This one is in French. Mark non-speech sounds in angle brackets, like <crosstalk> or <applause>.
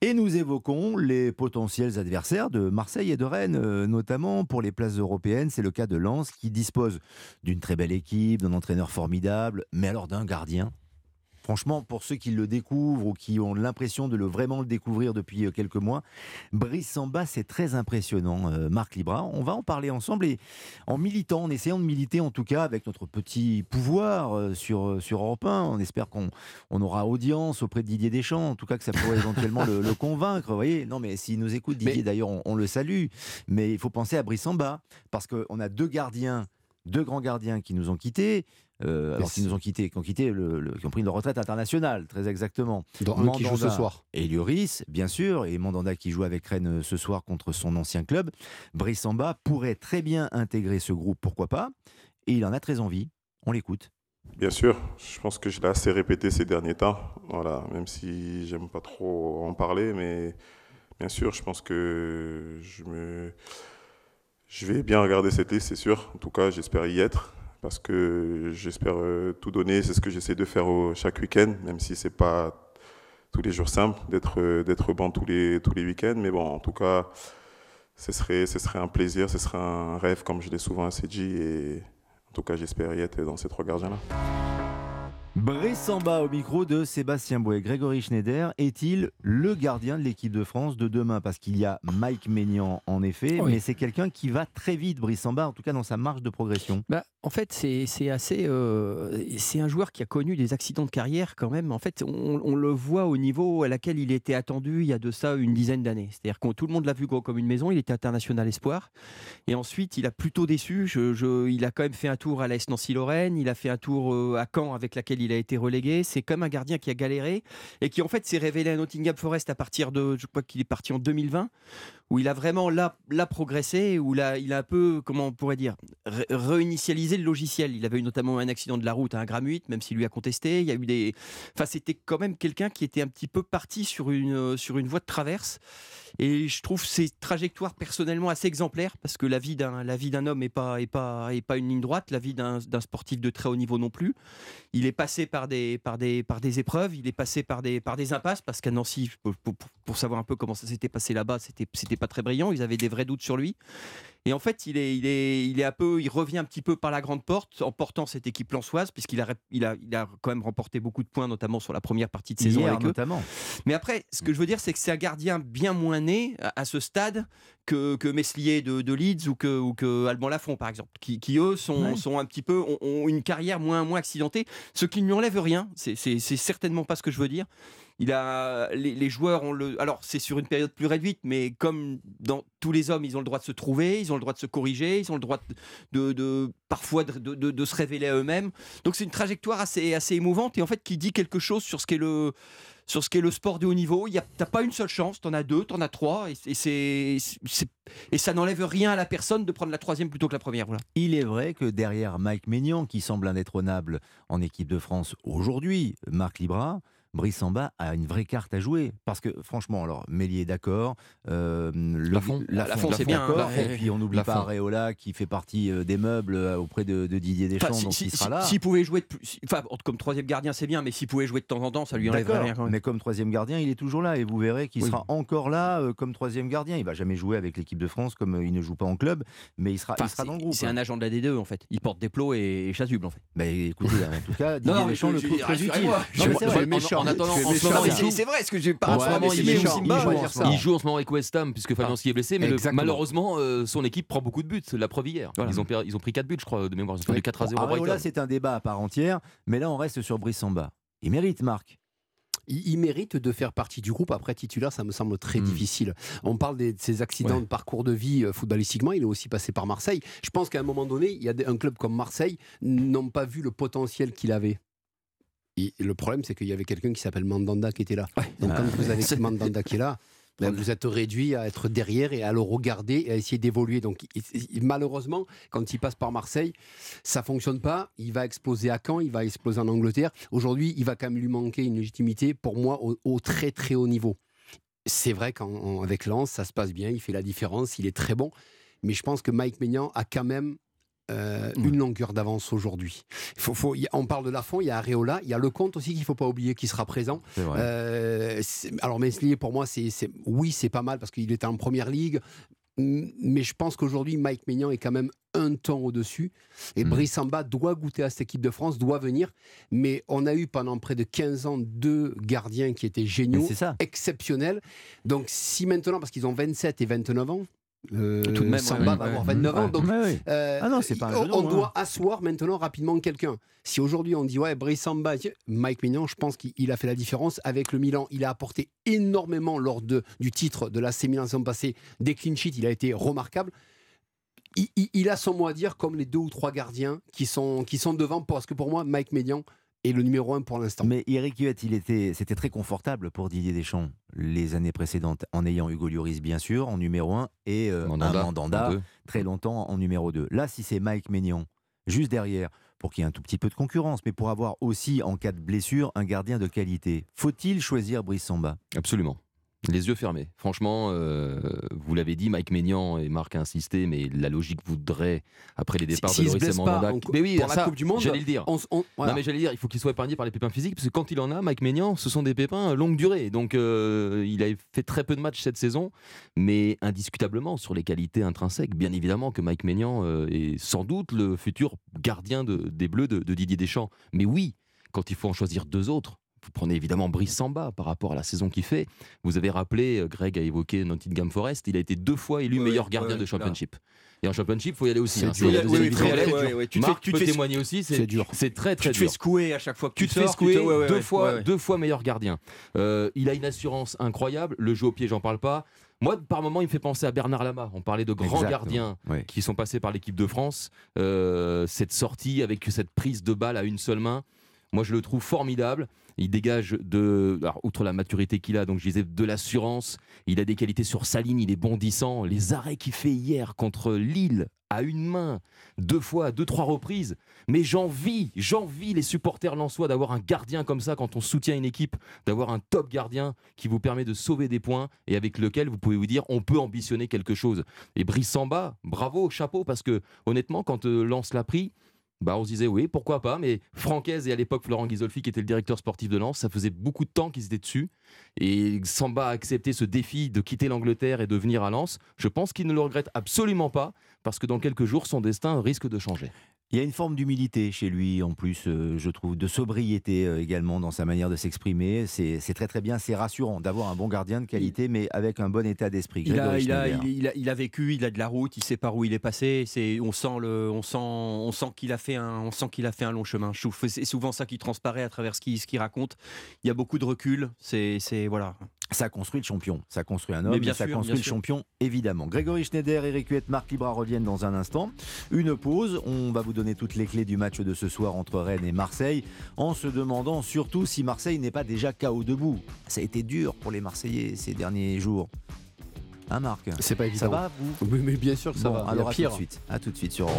Et nous évoquons les potentiels adversaires de Marseille et de Rennes, euh, notamment pour les places européennes. C'est le cas de Lens qui dispose d'une très belle équipe, d'un entraîneur formidable, mais alors d'un gardien Franchement, pour ceux qui le découvrent ou qui ont l'impression de le vraiment le découvrir depuis euh, quelques mois, Brice Samba, c'est très impressionnant. Euh, Marc Libra, on va en parler ensemble et en militant, en essayant de militer en tout cas avec notre petit pouvoir euh, sur, sur Europe 1. On espère qu'on on aura audience auprès de Didier Deschamps, en tout cas que ça pourrait éventuellement le, convaincre. Vous voyez, non mais s'il nous écoute, Didier d'ailleurs, on, le salue. Mais il faut penser à Brice Samba parce qu'on a deux gardiens deux grands gardiens qui nous ont quittés. Euh, alors qui nous ont quittés, qui ont quitté, le, qui ont pris une retraite internationale, très exactement. Dans un qui joue ce soir. Et Lloris, bien sûr, et Mandanda qui joue avec Rennes euh, ce soir contre son ancien club. Brissamba pourrait très bien intégrer ce groupe, pourquoi pas Et il en a très envie. On l'écoute. Bien sûr, je pense que je l'ai assez répété ces derniers temps. Voilà, même si j'aime pas trop en parler, mais bien sûr, je pense que je me, je vais bien regarder cette liste, c'est sûr. En tout cas, j'espère y être parce que j'espère euh, tout donner. C'est ce que j'essaie de faire chaque week-end, même si c'est pas tous les jours simple d'être euh, d'être bon tous les tous les week-ends. Mais bon, en tout cas, ce serait ce serait un plaisir, ce serait un rêve, comme je l'ai souvent assez dit. Et en tout cas, j'espère y être dans ces trois gardiens-là. Brissamba au micro de Sébastien Bouet. Grégory Schneider est-il le gardien de l'équipe de France de demain? Parce qu'il y a Mike Maignan en effet, mais c'est quelqu'un qui va très vite, Brissamba, en tout cas dans sa marge de progression. Bah, en fait, c'est assez. Euh, c'est un joueur qui a connu des accidents de carrière quand même. En fait, on, le voit au niveau à laquelle il était attendu il y a de ça une dizaine d'années. C'est-à-dire que tout le monde l'a vu gros comme une maison. Il était international espoir. Et ensuite, il a plutôt déçu. Je, il a quand même fait un tour à l'AS Nancy-Lorraine. Il a fait un tour euh, à Caen avec laquelle il a été relégué. C'est comme un gardien qui a galéré et qui en fait s'est révélé à Nottingham Forest à partir de, je crois qu'il est parti en 2020, où il a vraiment là, progressé, où là, il a un peu, comment on pourrait dire, réinitialisé le logiciel. Il avait eu notamment un accident de la route à un gramme 8, même s'il lui a contesté. Il y a eu des, enfin c'était quand même quelqu'un qui était un petit peu parti sur une sur une voie de traverse. Et je trouve ces trajectoires personnellement assez exemplaires parce que la vie d'un la vie d'un homme n'est pas est pas est pas une ligne droite, la vie d'un sportif de très haut niveau non plus. Il est passé par des par des par des épreuves, il est passé par des par des impasses parce qu'à Nancy pour, pour, savoir un peu comment ça s'était passé là-bas, c'était c'était pas très brillant, ils avaient des vrais doutes sur lui. Et en fait, il est, il est, il est un peu, il revient un petit peu par la grande porte en portant cette équipe lançoise, puisqu'il a, il a, il a quand même remporté beaucoup de points, notamment sur la première partie de saison avec notamment. Mais après, ce que je veux dire, c'est que c'est un gardien bien moins né à, ce stade que, que Meslier de, de, Leeds ou que, ou que Alban Lafont, par exemple, qui, qui eux sont, sont un petit peu, ont, une carrière moins, moins accidentée, ce qui ne lui enlève rien. C'est certainement pas ce que je veux dire. Il a les, joueurs ont le. Alors c'est sur une période plus réduite, mais comme dans tous les hommes, ils ont le droit de se trouver, ils ont le droit de se corriger, ils ont le droit de, parfois de, se révéler à eux-mêmes. Donc c'est une trajectoire assez émouvante et en fait qui dit quelque chose sur ce qu'est le sport de haut niveau. Tu n'as pas une seule chance, tu en as deux, tu en as trois, et, ça n'enlève rien à la personne de prendre la troisième plutôt que la première. Il est vrai que derrière Mike Maignan, qui semble indétrônable en équipe de France aujourd'hui, Marc Libra, Brissamba a une vraie carte à jouer. Parce que, franchement, alors, Mélier, d'accord. Euh, la fond, c'est bien. Hein. et puis, on n'oublie pas Areola qui fait partie euh, des meubles euh, auprès de, Didier Deschamps, donc il sera là. S'il pouvait jouer, enfin, comme troisième gardien, c'est bien, mais s'il pouvait jouer de temps en temps, ça lui enlèverait rien. Mais comme troisième gardien, il est toujours là. Et vous verrez qu'il sera encore là euh, comme troisième gardien. Il va jamais jouer avec l'équipe de France comme il ne joue pas en club, mais il sera, il sera dans le groupe. C'est un agent de la D2, en fait. Il porte des plots et, et chasuble, en fait. Mais écoutez, en tout cas, Didier Deschamps le trouve très utile. En attendant, c'est vrai, ce que j'ai pas. En ce moment, il joue en ce moment avec West Ham puisque Fabianski est blessé, mais malheureusement, euh, son équipe prend beaucoup de buts. La preuve hier. Ils ont ils ont pris 4 buts, je crois, de mémoire. Ils ont fait 4 à 0 Là, c'est un débat à part entière, mais là, on reste sur Brice Samba. Il mérite, Marc il, mérite de faire partie du groupe. Après, titulaire, ça me semble très hmm. difficile. On parle de ses accidents de parcours de vie euh, footballistiquement. Il est aussi passé par Marseille. Je pense qu'à un moment donné, il y a un club comme Marseille n'ont pas vu le potentiel qu'il avait. Le problème, c'est qu'il y avait quelqu'un qui s'appelle Mandanda qui était là. Donc, quand vous avez Mandanda qui est là, <laughs> ben, vous êtes réduit à être derrière et à le regarder et à essayer d'évoluer. Donc, malheureusement, quand il passe par Marseille, ça fonctionne pas. Il va exploser à Caen, il va exploser en Angleterre. Aujourd'hui, il va quand même lui manquer une légitimité, pour moi, au, très très haut niveau. C'est vrai qu'avec Lens, ça se passe bien, il fait la différence, il est très bon. Mais je pense que Mike Maignan a quand même euh, une longueur d'avance aujourd'hui. Faut, faut, on parle de Lafont, il y a Areola, il y a le compte aussi qu'il ne faut pas oublier qui sera présent. Euh, alors Meslier, pour moi, c'est oui, c'est pas mal parce qu'il était en première ligue, mais je pense qu'aujourd'hui, Mike Maignan est quand même un temps au-dessus. Et mmh. Brissamba doit goûter à cette équipe de France, doit venir. Mais on a eu pendant près de 15 ans deux gardiens qui étaient géniaux, exceptionnels. Donc si maintenant, parce qu'ils ont 27 et 29 ans, euh, Tout de même, Samba va avoir 29 ans. Donc, euh, ah non, c'est pas on, on doit asseoir maintenant rapidement quelqu'un. Si aujourd'hui on dit ouais, Brice Samba, Mike Mignon, je pense qu'il a fait la différence avec le Milan. Il a apporté énormément lors de, du titre de la Milan saison passée des clean sheets. Il a été remarquable. Il, il, a son mot à dire comme les deux ou trois gardiens qui sont, qui sont devant parce que pour moi Mike Médian et le numéro un pour l'instant. Mais Eric Huet, il était, c'était très confortable pour Didier Deschamps les années précédentes, en ayant Hugo Lloris bien sûr en numéro un et euh, Mandanda, très longtemps en numéro 2. Là, si c'est Mike Maignan juste derrière, pour qu'il y ait un tout petit peu de concurrence, mais pour avoir aussi en cas de blessure un gardien de qualité, faut-il choisir Brice Samba? Absolument. Les yeux fermés. Franchement, euh, vous l'avez dit, Mike Maignan et Marc a insisté, mais la logique voudrait, après les départs de Loris Mandanda. mais oui, pour la Coupe du Monde, j'allais le dire. Non, mais j'allais dire, il faut qu'il soit épargné par les pépins physiques, parce que quand il en a, Mike Maignan, ce sont des pépins longue durée. Donc, euh, il a fait très peu de matchs cette saison, mais indiscutablement sur les qualités intrinsèques. Bien évidemment que Mike Maignan euh, est sans doute le futur gardien des Bleus de, de Didier Deschamps. Mais oui, quand il faut en choisir deux autres, vous prenez évidemment Brice Samba par rapport à la saison qu'il fait. Vous avez rappelé, euh, Greg a évoqué Nottingham Forest, il a été deux fois élu meilleur gardien de championship. Et en championship, il faut y aller aussi. C'est dur. Tu Marc peut témoigner aussi, c'est dur. C'est très très dur. Tu te fais secouer à chaque fois que tu, tu te fais secouer deux fois, deux fois meilleur gardien. Euh, il a une assurance incroyable. Le jeu au pied, j'en parle pas. Moi, par moment, il me fait penser à Bernard Lama. On parlait de grands gardiens qui sont passés par l'équipe de France. Euh, cette sortie avec cette prise de balle à une seule main, moi, je le trouve formidable. Il dégage de, outre la maturité qu'il a, donc je disais de l'assurance. Il a des qualités sur sa ligne, il est bondissant. Les arrêts qu'il fait hier contre Lille à une main, deux fois, deux, trois reprises. Mais j'envie, j'envie les supporters lensois d'avoir un gardien comme ça quand on soutient une équipe, d'avoir un top gardien qui vous permet de sauver des points et avec lequel vous pouvez vous dire on peut ambitionner quelque chose. Et Brice Samba, bravo, chapeau, parce que honnêtement, quand euh, Lance l'a pris, bah, on se disait oui, pourquoi pas, mais Francaise et à l'époque Florent Ghisolfi, qui était le directeur sportif de Lens, ça faisait beaucoup de temps qu'ils étaient dessus. Et Samba a accepté ce défi de quitter l'Angleterre et de venir à Lens. Je pense qu'il ne le regrette absolument pas, parce que dans quelques jours, son destin risque de changer. Il y a une forme d'humilité chez lui, en plus, euh, je trouve, de sobriété euh, également dans sa manière de s'exprimer. C'est très très bien, c'est rassurant d'avoir un bon gardien de qualité, mais avec un bon état d'esprit. Il, il, il, a, vécu, il a de la route, il sait par où il est passé. On sent le, on sent, on sent qu'il a fait un, on sent qu'il a fait un long chemin. C'est souvent ça qui transparaît à travers ce qu'il, raconte. Il y a beaucoup de recul. C'est, voilà. Ça construit le champion, ça construit un homme, bien ça construit le champion, évidemment. Grégory Schneider, Eric Huet, Marc Libra reviennent dans un instant. Une pause, on va vous donner toutes les clés du match de ce soir entre Rennes et Marseille, en se demandant surtout si Marseille n'est pas déjà KO debout. Ça a été dur pour les Marseillais ces derniers jours. Hein Marc? C'est pas évident. Ça va vous? Oui mais bien sûr que ça va. Alors à tout de suite. À tout de suite sur Europe